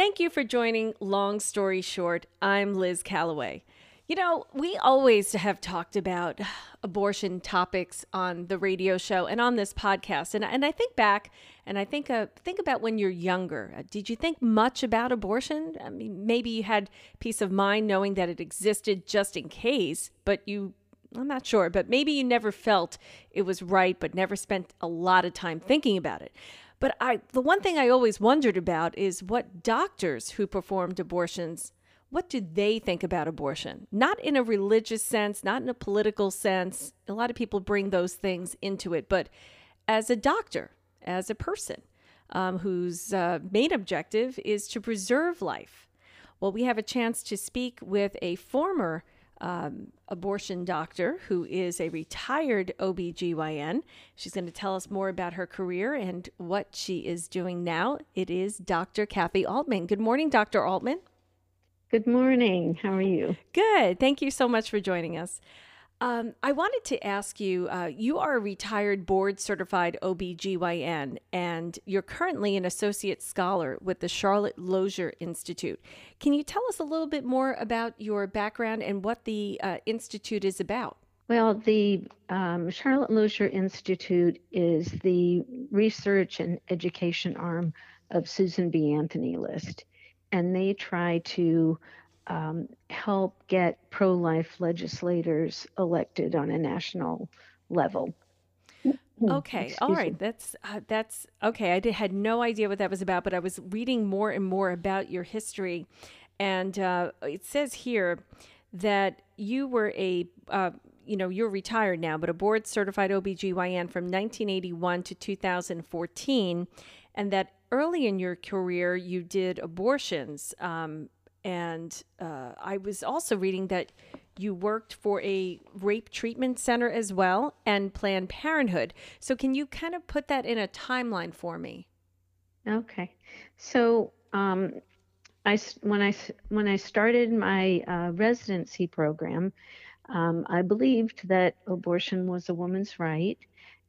Thank you for joining Long Story Short. I'm Liz Callaway. You know, we always have talked about abortion topics on the radio show and on this podcast. And, and I think back and I think uh, think about when you're younger. Uh, did you think much about abortion? I mean, maybe you had peace of mind knowing that it existed just in case, but you I'm not sure, but maybe you never felt it was right, but never spent a lot of time thinking about it. But I, the one thing I always wondered about is what doctors who performed abortions, what do they think about abortion? Not in a religious sense, not in a political sense. A lot of people bring those things into it, but as a doctor, as a person um, whose uh, main objective is to preserve life. Well, we have a chance to speak with a former um, abortion doctor who is a retired OBGYN. She's going to tell us more about her career and what she is doing now. It is Dr. Kathi Aultman. Good morning, Dr. Aultman. Good morning. How are you? Good. Thank you so much for joining us. Um, I wanted to ask you uh, you are a retired board certified OBGYN, and you're currently an associate scholar with the Charlotte Lozier Institute. Can you tell us a little bit more about your background and what the uh, Institute is about? Well, the um, Charlotte Lozier Institute is the research and education arm of Susan B. Anthony List, and they try to um, help get pro life legislators elected on a national level. Okay, Excuse all right. Me. That's uh, that's okay. I did, had no idea what that was about, but I was reading more and more about your history, and uh, it says here that you were a uh, you know you're retired now, but a board certified OBGYN from 1981 to 2014, and that early in your career you did abortions. Um, and uh, I was also reading that you worked for a rape treatment center as well and Planned Parenthood. So, can you kind of put that in a timeline for me? Okay. So, um, I, when, I, when I started my uh, residency program, um, I believed that abortion was a woman's right.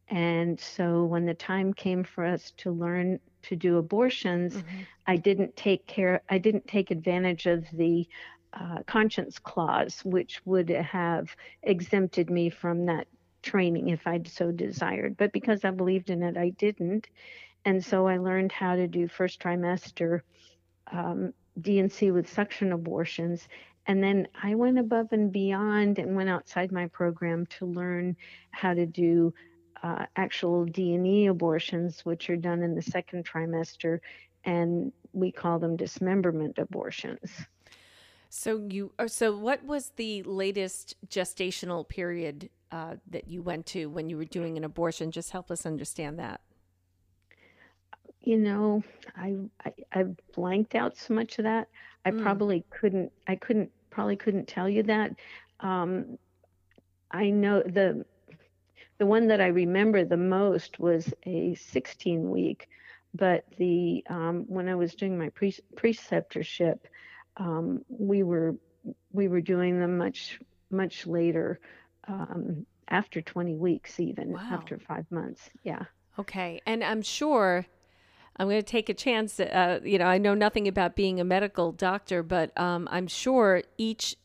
And so when the time came for us to learn to do abortions, mm-hmm. I didn't take care, I didn't take advantage of the uh, conscience clause, which would have exempted me from that training if I'd so desired. But because I believed in it, I didn't. And so I learned how to do first trimester um, D&C with suction abortions. And then I went above and beyond and went outside my program to learn how to do uh, actual D&E abortions, which are done in the second trimester, and we call them dismemberment abortions. So you, uh, so what was the latest gestational period uh, that you went to when you were doing an abortion? Just help us understand that. You know, I I, I blanked out so much of that. I mm. probably couldn't. I couldn't. Probably couldn't tell you that. Um, I know the the one that I remember the most was a 16 week, but the um, when I was doing my pre- preceptorship, um, we were we were doing them much much later, um, after 20 weeks, even wow. after five months. Yeah. Okay, and I'm sure. I'm going to take a chance. Uh, you know, I know nothing about being a medical doctor, but um, I'm sure each,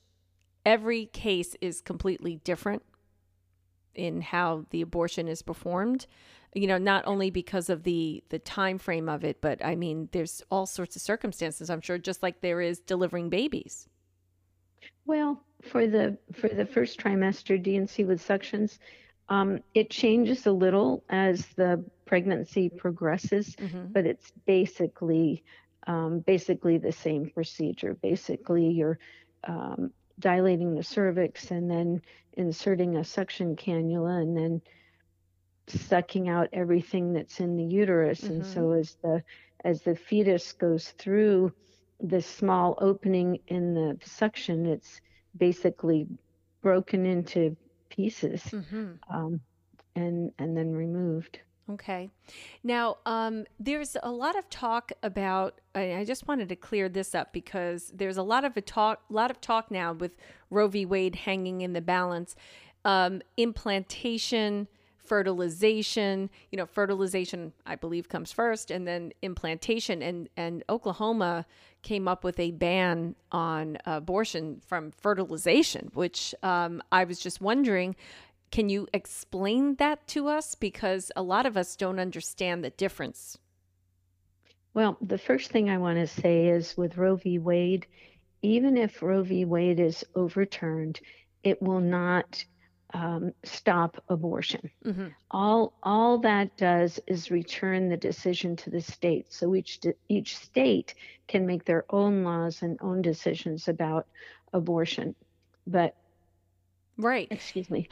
every case is completely different in how the abortion is performed. You know not only because of the the time frame of it but i mean there's all sorts of circumstances i'm sure just like there is delivering babies. Well for the for the first trimester D&C with suctions um, it changes a little as the pregnancy progresses mm-hmm. but it's basically um, basically the same procedure. Basically you're um, dilating the cervix and then inserting a suction cannula and then sucking out everything that's in the uterus mm-hmm. and so mm-hmm. as the as the fetus goes through this small opening in the suction it's basically broken into pieces mm-hmm. um, and and then removed Okay. Now, um, there's a lot of talk about. I just wanted to clear this up because there's a lot of a talk, lot of talk now with Roe v. Wade hanging in the balance. Um, implantation fertilization. You know, fertilization, I believe, comes first, and then implantation. And and Oklahoma came up with a ban on abortion from fertilization, which um, I was just wondering. Can you explain that to us? Because a lot of us don't understand the difference. Well, the first thing I want to say is with Roe v. Wade, even if Roe v. Wade is overturned, it will not um, stop abortion. Mm-hmm. All all that does is return the decision to the state. So each each state can make their own laws and own decisions about abortion. But right, excuse me.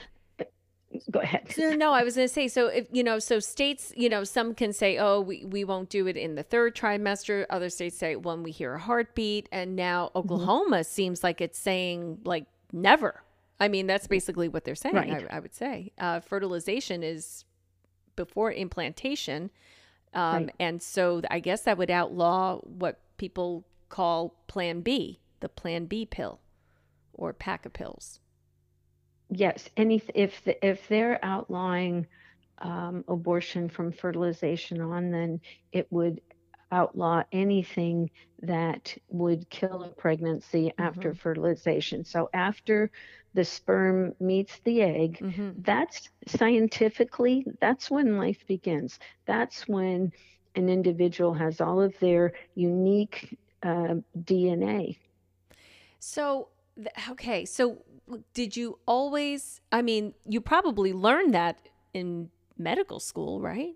Go ahead. No, no, I was going to say so if you know, so states, you know, some can say, "Oh, we we won't do it in the third trimester." Other states say, "When we hear a heartbeat." And now mm-hmm. Oklahoma mm-hmm. seems like it's saying like never I mean, that's basically what they're saying, right. I, I, would say. Uh, fertilization is before implantation. Um, right. And so I guess that would outlaw what people call Plan B, the Plan B pill or pack of pills. Yes. Any, if, if they're outlawing um, abortion from fertilization on, then it would outlaw anything that would kill a pregnancy after mm-hmm. fertilization. So after the sperm meets the egg, mm-hmm. that's scientifically, that's when life begins. That's when an individual has all of their unique uh, DNA. So, okay, so did you always, I mean, you probably learned that in medical school, right?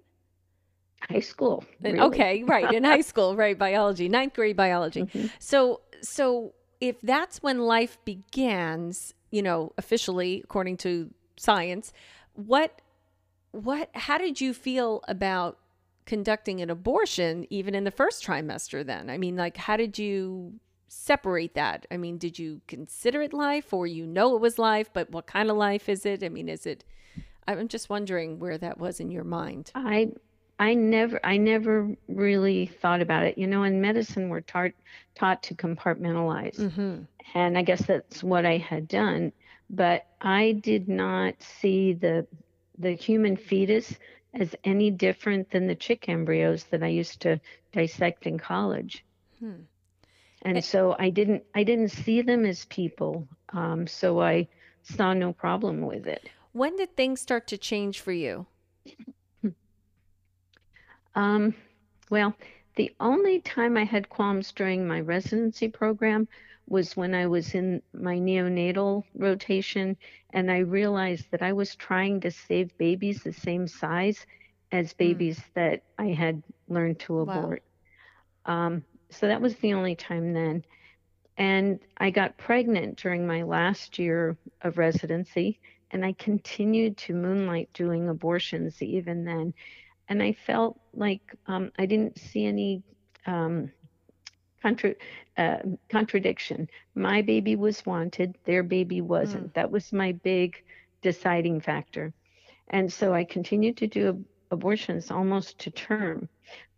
High school. Really. Okay, right, in high school, right, biology, ninth grade biology. Mm-hmm. So, so if that's when life begins, you know, officially according to science, what what how did you feel about conducting an abortion even in the first trimester then? I mean, like how did you separate that? I mean, did you consider it life or you know it was life, but what kind of life is it? I mean, is it I'm just wondering where that was in your mind. I I never I never really thought about it. You know, in medicine we're taught taught to compartmentalize. Mm-hmm. And I guess that's what I had done, but I did not see the the human fetus as any different than the chick embryos that I used to dissect in college. Hmm. And so I didn't I didn't see them as people. Um, so I saw no problem with it. When did things start to change for you? Um, well, the only time I had qualms during my residency program was when I was in my neonatal rotation and I realized that I was trying to save babies the same size as hmm. babies mm. that I had learned to abort. Wow. Um, so that was the only time then. And I got pregnant during my last year of residency, and I continued to moonlight doing abortions even then and I felt like um, I didn't see any um, contra- uh, contradiction. My baby was wanted, their baby wasn't. Mm. That was my big deciding factor. And so I continued to do abortions almost to term.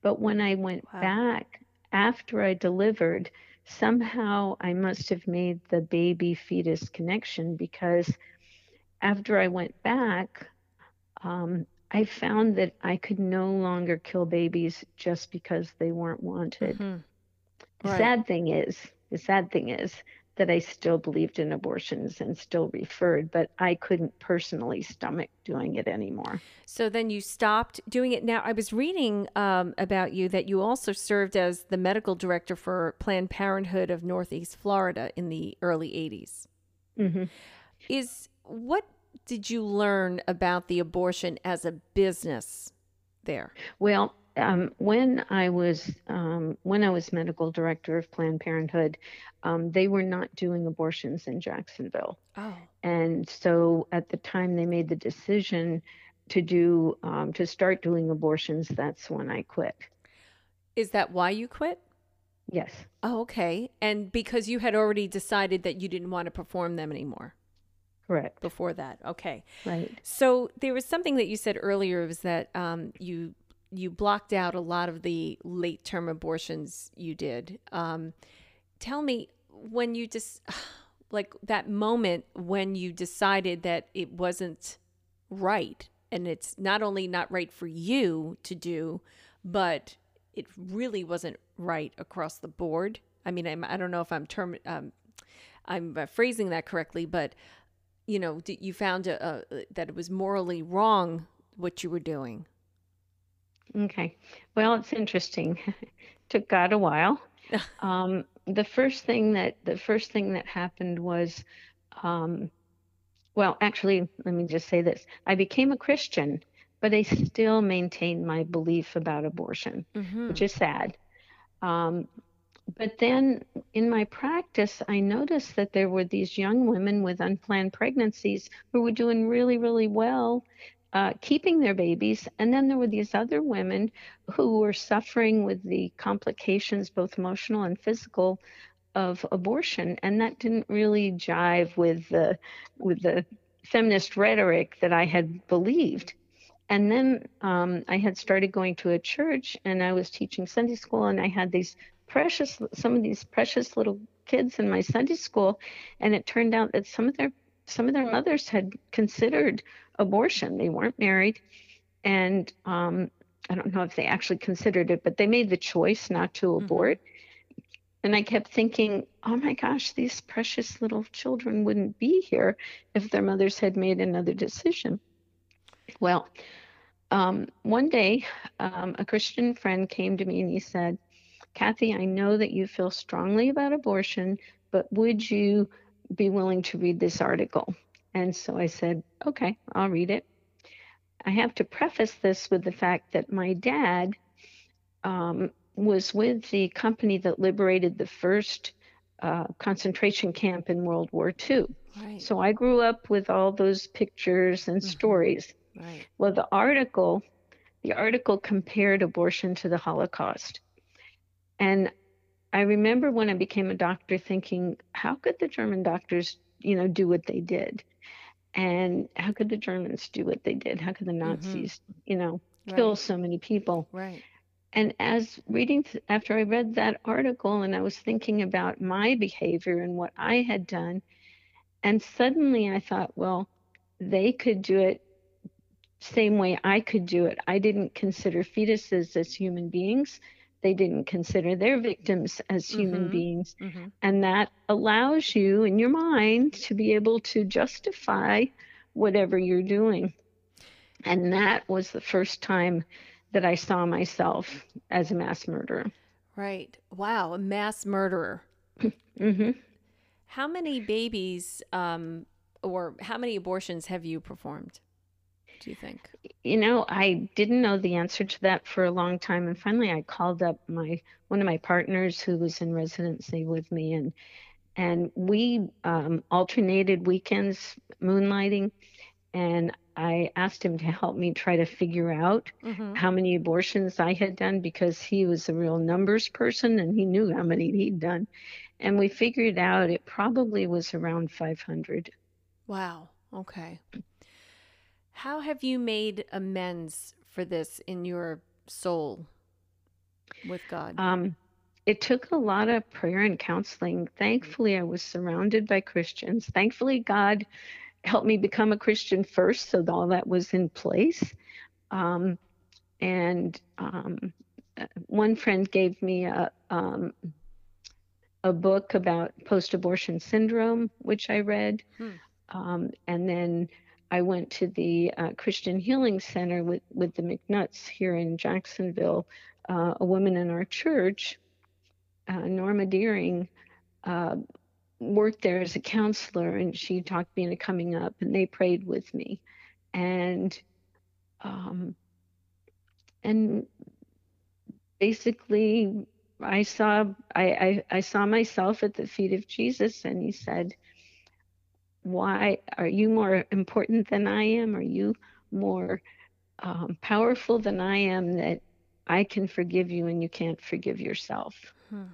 But when I went wow. back after I delivered, somehow I must have made the baby fetus connection because after I went back, um, I found that I could no longer kill babies just because they weren't wanted. Mm-hmm. The sad thing is, the sad thing is that I still believed in abortions and still referred, but I couldn't personally stomach doing it anymore. So then you stopped doing it. Now, I was reading um, about you that you also served as the medical director for Planned Parenthood of Northeast Florida in the early 80s. Mm-hmm. Is what did you learn about the abortion as a business there? Well, um, when I was um, when I was medical director of Planned Parenthood, um, they were not doing abortions in Jacksonville. Oh. And so at the time they made the decision to do um, to start doing abortions, that's when I quit. Is that why you quit? Yes. Oh, okay. And because you had already decided that you didn't want to perform them anymore. Correct. Before that, okay. Right. So there was something that you said earlier was that um, you you blocked out a lot of the late term abortions you did. Um, tell me when you just like that moment when you decided that it wasn't right and it's not only not right for you to do, but it really wasn't right across the board. I mean, I'm, I don't know if I'm term um, I'm uh, phrasing that correctly, but you know, you found a, a, that it was morally wrong what you were doing. Okay. Well, it's interesting. Took God a while. um, the first thing that the first thing that happened was, um, well, actually, let me just say this: I became a Christian, but I still maintained my belief about abortion, mm-hmm. which is sad. Um, but then in my practice, I noticed that there were these young women with unplanned pregnancies who were doing really, really well uh, keeping their babies. And then there were these other women who were suffering with the complications, both emotional and physical, of abortion. And that didn't really jive with the with the feminist rhetoric that I had believed. And then um, I had started going to a church, and I was teaching Sunday school, and I had these precious, some of these precious little kids in my Sunday school, and it turned out that some of their some of their mothers had considered abortion. They weren't married, and um, I don't know if they actually considered it, but they made the choice not to mm-hmm. abort. And I kept thinking, oh my gosh, these precious little children wouldn't be here if their mothers had made another decision. Well, um, one day, um, a Christian friend came to me and he said, Kathi, I know that you feel strongly about abortion, but would you be willing to read this article? And so I said, okay, I'll read it. I have to preface this with the fact that my dad um, was with the company that liberated the first uh, concentration camp in World War II. Right. So I grew up with all those pictures and mm-hmm. stories. Right. Well, the article, the article compared abortion to the Holocaust. And I remember when I became a doctor thinking, how could the German doctors, you know, do what they did? And how could the Germans do what they did? How could the mm-hmm. Nazis, mm-hmm. you know, kill right. so many people? Right. And as reading, th- after I read that article and I was thinking about my behavior and what I had done, and suddenly I thought, well, they could do it same way I could do it. I didn't consider fetuses as human beings they didn't consider their victims as human mm-hmm. beings. Mm-hmm. And that allows you in your mind to be able to justify whatever you're doing. And that was the first time that I saw myself as a mass murderer. Right. Wow. A mass murderer. mm-hmm. How many babies um, or how many abortions have you performed? Do you think? You know, I didn't know the answer to that for a long time, and finally, I called up my one of my partners who was in residency with me, and and we um, alternated weekends moonlighting, and I asked him to help me try to figure out mm-hmm. how many abortions I had done because he was a real numbers person and he knew how many he'd done. And we figured out it probably was around 500. Wow. Okay. How have you made amends for this in your soul with God? Um, it took a lot of prayer and counseling. Thankfully, I was surrounded by Christians. Thankfully, God helped me become a Christian first, so all that was in place. Um, and um, one friend gave me a um, a book about post-abortion syndrome, which I read, hmm. Um, and then I went to the uh, Christian Healing Center with, with the MacNutts here in Jacksonville. Uh, a woman in our church, uh, Norma Deering, uh, worked there as a counselor, and she talked me into coming up, and they prayed with me, and um, and basically, I saw I, I I saw myself at the feet of Jesus, and he said why are you more important than I am? Are you more um, powerful than I am that I can forgive you and you can't forgive yourself? Hmm.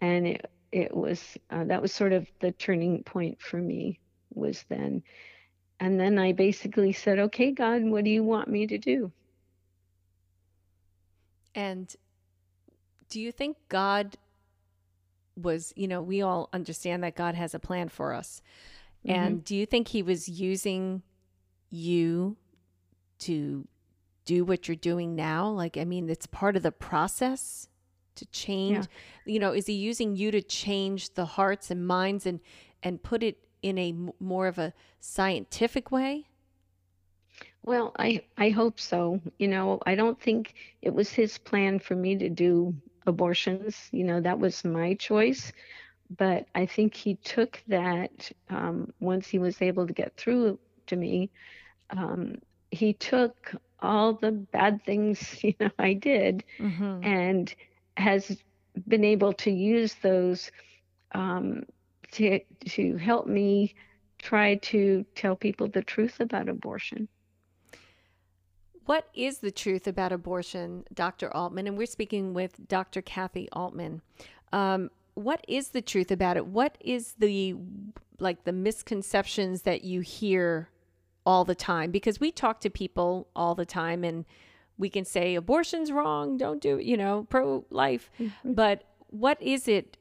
And it it was uh, that was sort of the turning point for me was then. And then I basically said, "Okay, God, what do you want me to do?" And do you think God was, you know, we all understand that God has a plan for us. Mm-hmm. And do you think he was using you to do what you're doing now? Like, I mean, it's part of the process to change. Yeah. You know, is he using you to change the hearts and minds and and put it in a more of a scientific way? Well, I I hope so. You know, I don't think it was his plan for me to do abortions. You know, that was my choice. But I think he took that um, once he was able to get through to me. Um, he took all the bad things you know I did, mm-hmm. and has been able to use those um, to to help me try to tell people the truth about abortion. What is the truth about abortion, Dr. Aultman? And we're speaking with Dr. Kathi Aultman. Um, what is the truth about it? What is the like the misconceptions that you hear all the time? Because we talk to people all the time and we can say abortion's wrong, don't do it, you know, pro life. Mm-hmm. But what is it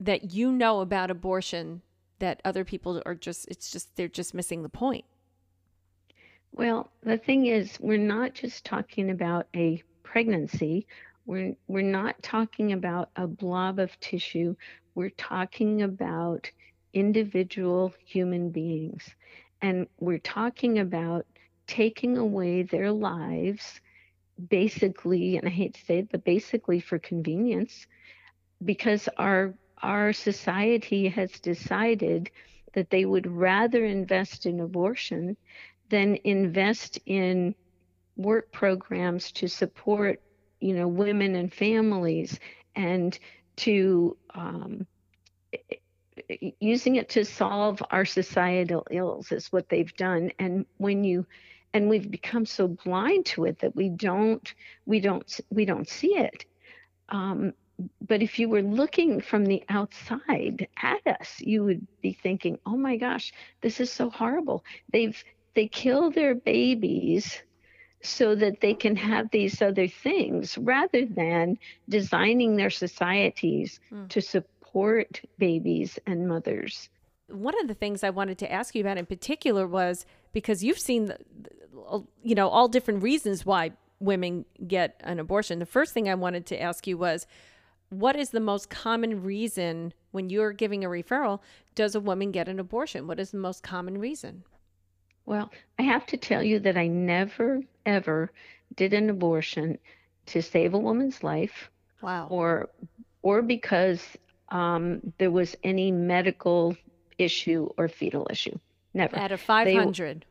that you know about abortion that other people are just it's just they're just missing the point? Well, the thing is, we're not just talking about a pregnancy. We're, we're not talking about a blob of tissue. We're talking about individual human beings. And we're talking about taking away their lives, basically, and I hate to say it, but basically for convenience, because our our society has decided that they would rather invest in abortion than invest in work programs to support you know women and families and to um, using it to solve our societal ills is what they've done. And when you and we've become so blind to it that we don't we don't we don't see it. Um, but if you were looking from the outside at us you would be thinking oh my gosh this is so horrible. They've they kill their babies so that they can have these other things rather than designing their societies mm. to support babies and mothers. One of the things I wanted to ask you about in particular was because you've seen the, you know all different reasons why women get an abortion. The first thing I wanted to ask you was what is the most common reason when you're giving a referral does a woman get an abortion? What is the most common reason? Well, I have to tell you that I never, ever did an abortion to save a woman's life. Wow. Or, or because um, there was any medical issue or fetal issue. Never. Out of 500.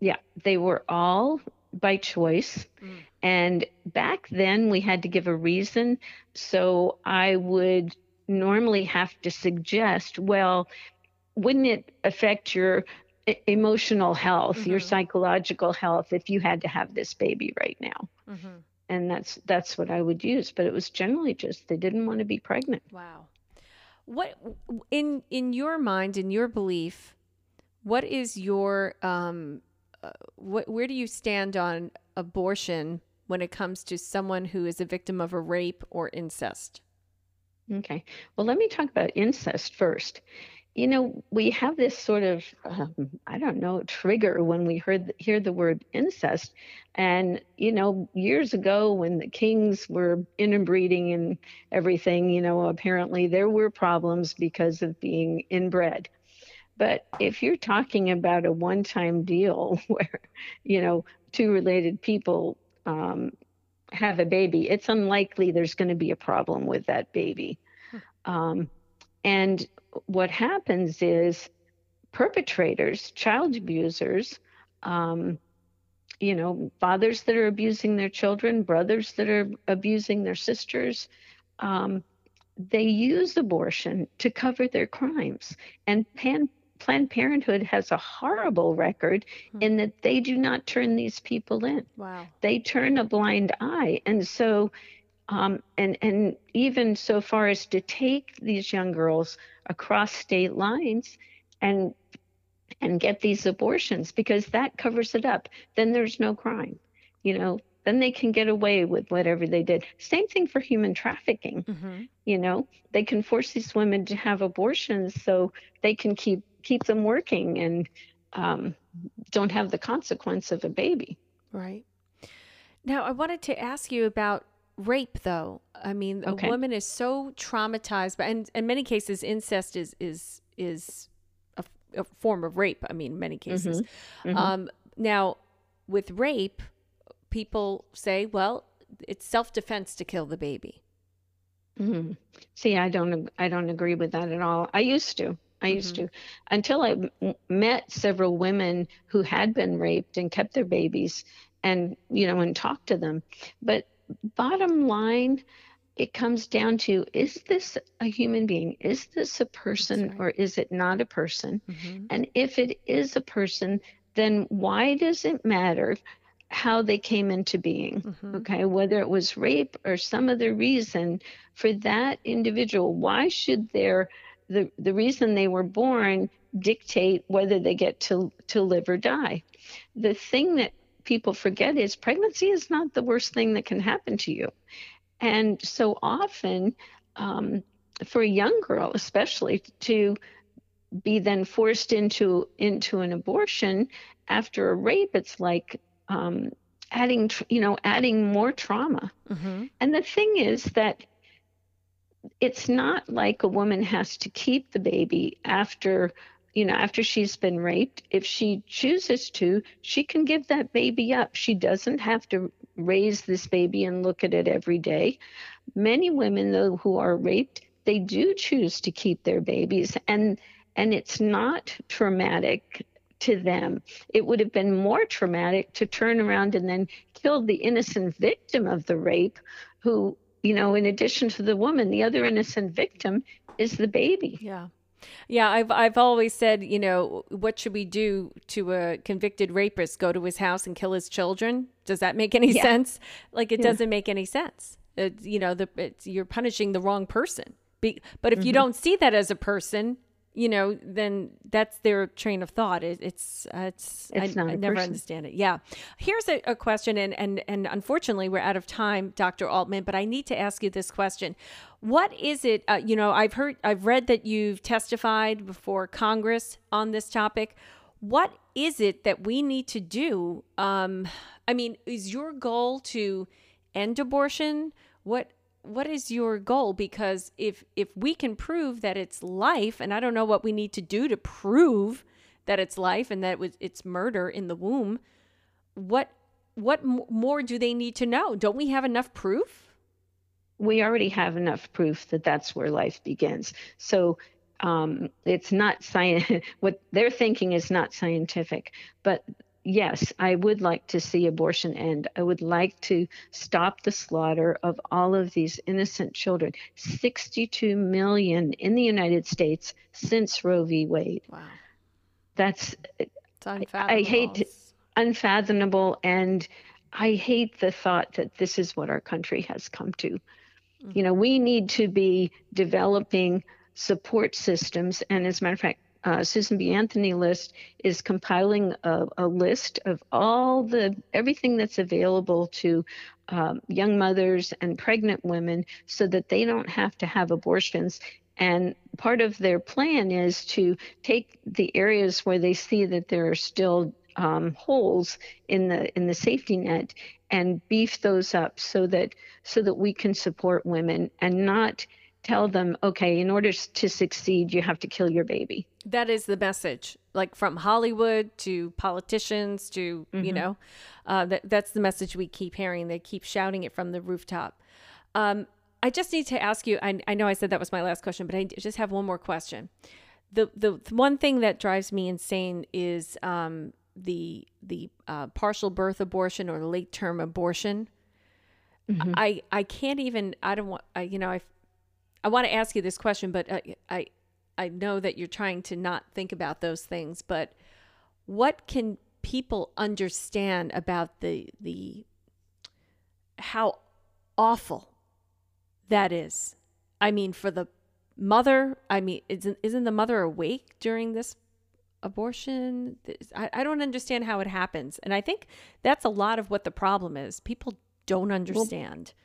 They, yeah, they were all by choice. Mm. And back then we had to give a reason. So I would normally have to suggest, well, wouldn't it affect your emotional health, mm-hmm. your psychological health if you had to have this baby right now. Mm-hmm. And that's that's what I would use, but it was generally just they didn't want to be pregnant. Wow. What in in your mind in your belief, what is your um uh, what where do you stand on abortion when it comes to someone who is a victim of a rape or incest? Okay. Well, let me talk about incest first you know, we have this sort of, um, I don't know, trigger when we heard hear the word incest. And, you know, years ago when the kings were interbreeding and everything, you know, apparently there were problems because of being inbred. But if you're talking about a one time deal where, you know, two related people um, have a baby, it's unlikely there's going to be a problem with that baby. Um, and what happens is perpetrators, child abusers, um, you know, fathers that are abusing their children, brothers that are abusing their sisters, um, they use abortion to cover their crimes. And Pan, Planned Parenthood has a horrible record hmm. in that they do not turn these people in. Wow. They turn a blind eye. And so, um, and and even so far as to take these young girls across state lines and and get these abortions because that covers it up. Then there's no crime, you know. Then they can get away with whatever they did. Same thing for human trafficking. Mm-hmm. You know, they can force these women to have abortions so they can keep keep them working and um, don't have the consequence of a baby. Right. Now, I wanted to ask you about rape, though. I mean, okay. a woman is so traumatized, but and in many cases, incest is is is a, a form of rape. I mean, in many cases. Mm-hmm. Mm-hmm. Um, now, with rape, people say, well, it's self defense to kill the baby. Mm-hmm. See, I don't I don't agree with that at all. I used to. I used mm-hmm. to until I m- met several women who had been raped and kept their babies and you know and talked to them. But bottom line it comes down to is this a human being? Is this a person right. or is it not a person? Mm-hmm. And if it is a person, then why does it matter how they came into being? Mm-hmm. Okay, whether it was rape or some other reason for that individual, why should their the, the reason they were born dictate whether they get to, to live or die? The thing that people forget is pregnancy is not the worst thing that can happen to you. And so often, um, for a young girl, especially, to be then forced into into an abortion after a rape, it's like um, adding, you know, adding more trauma. Mm-hmm. And the thing is that it's not like a woman has to keep the baby after you know after she's been raped if she chooses to she can give that baby up. She doesn't have to raise this baby and look at it every day. Many women though who are raped they do choose to keep their babies and and it's not traumatic to them. It would have been more traumatic to turn around and then kill the innocent victim of the rape who you know in addition to the woman the other innocent victim is the baby. Yeah yeah, I've I've always said, you know, what should we do to a convicted rapist? Go to his house and kill his children? Does that make any yeah. sense? Like it yeah. doesn't make any sense. It, you know, the you're punishing the wrong person. Be, but if mm-hmm. you don't see that as a person, you know, then that's their train of thought. It, it's uh, it's, it's I, I never person. understand it. Yeah. Here's a, a, question, and and and unfortunately we're out of time, Dr. Aultman. But I need to ask you this question: What is it? Uh, you know, I've heard, I've read that you've testified before Congress on this topic. What is it that we need to do? Um, I mean, is your goal to end abortion? What what is your goal? Because if if we can prove that it's life and i don't know what we need to do to prove that it's life and that it's murder in the womb what what more do they need to know? Don't we have enough proof? We already have enough proof that that's where life begins. So um, it's not science what they're thinking is not scientific but yes, I would like to see abortion end. I would like to stop the slaughter of all of these innocent children. 62 million in the United States since Roe v. Wade. Wow. That's I, I hate unfathomable and I hate the thought that this is what our country has come to. Mm-hmm. You know, we need to be developing support systems and as a matter of fact uh, Susan B. Anthony list is compiling a, a, list of all the everything that's available to um, young mothers and pregnant women so that they don't have to have abortions. And part of their plan is to take the areas where they see that there are still um, holes in the in the safety net and beef those up so that so that we can support women and not tell them, okay, in order to succeed, you have to kill your baby. That is the message, like from Hollywood to politicians to mm-hmm. you know, uh, that that's the message we keep hearing. They keep shouting it from the rooftop. Um, I just need to ask you. I, I know I said that was my last question, but I just have one more question. The the, one thing that drives me insane is um, the the uh, partial birth abortion or late term abortion. Mm-hmm. I I can't even. I don't want. I, you know I I want to ask you this question, but uh, I I know that you're trying to not think about those things, but what can people understand about the the how awful that is? I mean, for the mother, I mean, isn't isn't the mother awake during this abortion? I, I don't understand how it happens, and I think that's a lot of what the problem is. People don't understand. Well,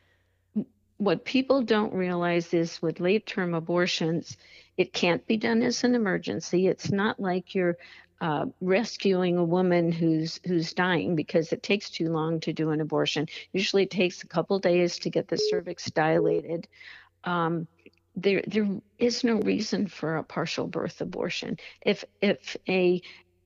what people don't realize is with late term abortions, it can't be done as an emergency. It's not like you're uh, rescuing a woman who's who's dying because it takes too long to do an abortion. Usually, it takes a couple days to get the cervix dilated. Um, there, there is no reason for a partial birth abortion. If if a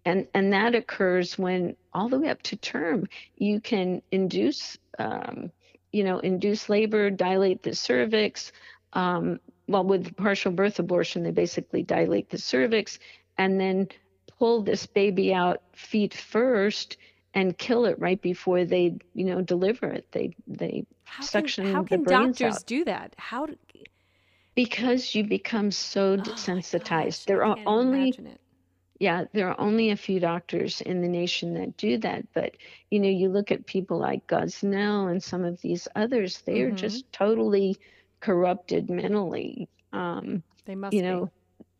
and and that occurs when all the way up to term you can induce um, you know induce labor dilate the cervix um, well with partial birth abortion they basically dilate the cervix and then pull this baby out feet first and kill it right before they you know deliver it. They they how suction can, how the can doctors out. do that? How do, because you become so oh desensitized gosh, there are only imagine it. Yeah, there are only a few doctors in the nation that do that. But, you know, you look at people like Gosnell and some of these others, they are hmm just totally corrupted mentally. Um, they must you be know,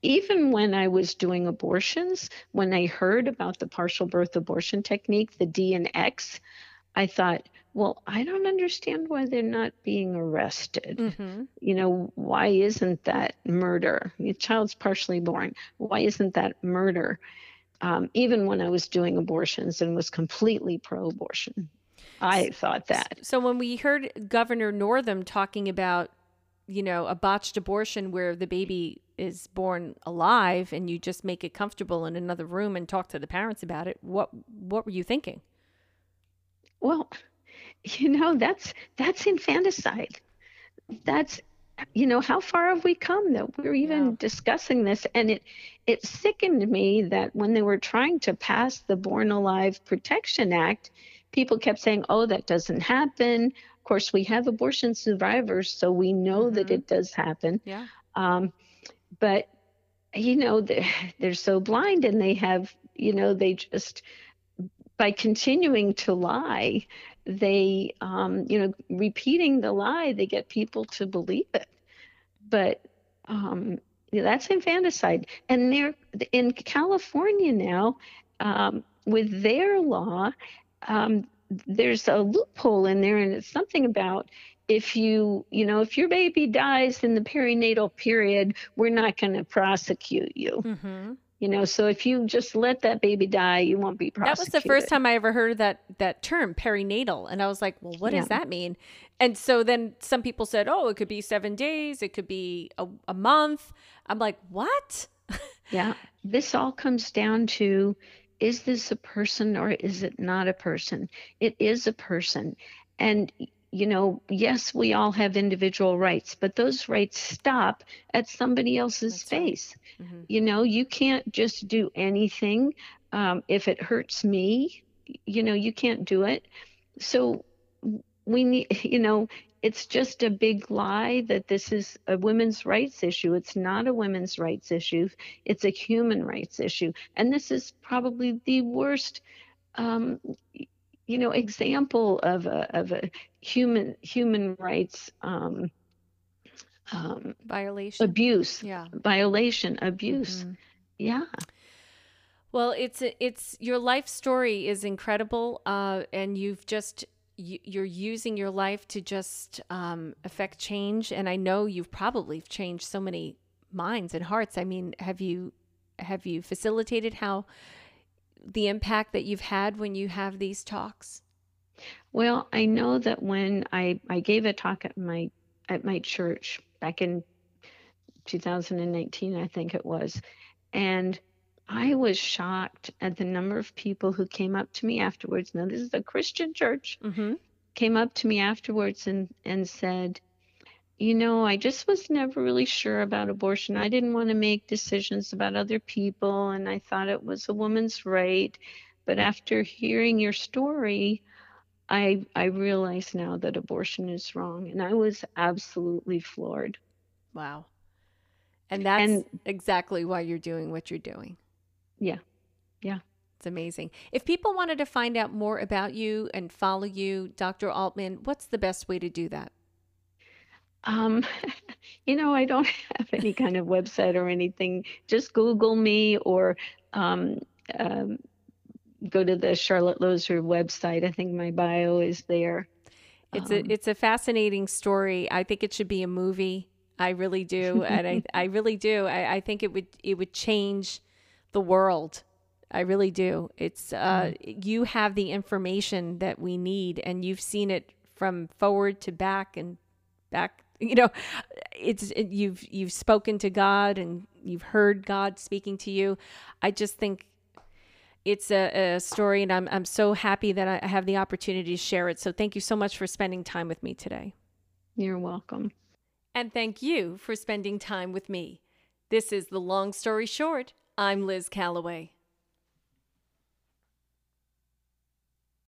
even when I was doing abortions, when I heard about the partial birth abortion technique, the D and X, I thought, well, I don't understand why they're not being arrested. hmm You know, why isn't that murder? Your child's partially born. Why isn't that murder? Um, even when I was doing abortions and was completely pro abortion, I thought that. So when we heard Governor Northam talking about, you know, a botched abortion where the baby is born alive and you just make it comfortable in another room and talk to the parents about it, what what were you thinking? Well, you know, that's that's infanticide. That's you know, how far have we come that we're even Yeah. discussing this? And it it sickened me that when they were trying to pass the Born Alive Protection Act, people kept saying, "Oh, that doesn't happen." Of course, we have abortion survivors, so we know that hmm it does happen. Yeah. Um, but you know, they're, they're so blind, and they have, you know, they just by continuing to lie, they, um, you know, repeating the lie, they get people to believe it. But um, that's infanticide. And they're in California now, um, with their law, um, there's a loophole in there, and it's something about if you, you know, if your baby dies in the perinatal period, we're not going to prosecute you. Mm hmm You know, so if you just let that baby die, you won't be prosecuted. That was the first time I ever heard that that term perinatal, and I was like, "Well, what Yeah. does that mean?" And so then some people said, "Oh, it could be seven days, it could be a, a month." I'm like, "What?" Yeah. This all comes down to is this a person or is it not a person? It is a person. And, you know, yes, we all have individual rights, but those rights stop at somebody else's That's right. face. hmm You know, you can't just do anything. Um, if it hurts me, you know, you can't do it. So we need, you know, it's just a big lie that this is a women's rights issue. It's not a women's rights issue. It's a human rights issue. And this is probably the worst, um, you know, example of a, of a human human rights um, um, Violation. abuse, Yeah. violation, abuse. Mhm. Yeah. Well, it's it's your life story is incredible, uh, and you've just you, you're using your life to just um, affect change. And I know you've probably changed so many minds and hearts. I mean, have you have you facilitated how the impact that you've had when you have these talks? Well, I know that when I I gave a talk at my at my church back in 2019, I think it was, and I was shocked at the number of people who came up to me afterwards. Now, this is a Christian church, Mm-hmm. came up to me afterwards and and said, "You know, I just was never really sure about abortion. I didn't want to make decisions about other people, and I thought it was a woman's right. But after hearing your story, I I realize now that abortion is wrong, and I was absolutely floored. Wow. And that's And exactly why you're doing what you're doing. yeah, yeah. It's amazing. If people wanted to find out more about you and follow you, Dr. Aultman, what's the best way to do that? Um, you know, I don't have any kind of website or anything. Just Google me or um, um, go to the Charlotte Lozier website. I think my bio is there. It's um, a it's a fascinating story. I think it should be a movie. I really do, and I I really do. I, I think it would it would change the world. I really do. It's uh, mm. you have the information that we need, and you've seen it from forward to back and back. You know, it's it, you've you've spoken to God and you've heard God speaking to you. I just think it's a, a, story, and I'm I'm so happy that I have the opportunity to share it. So thank you so much for spending time with me today. You're welcome. And thank you for spending time with me. This is the long story short. I'm Liz Callaway.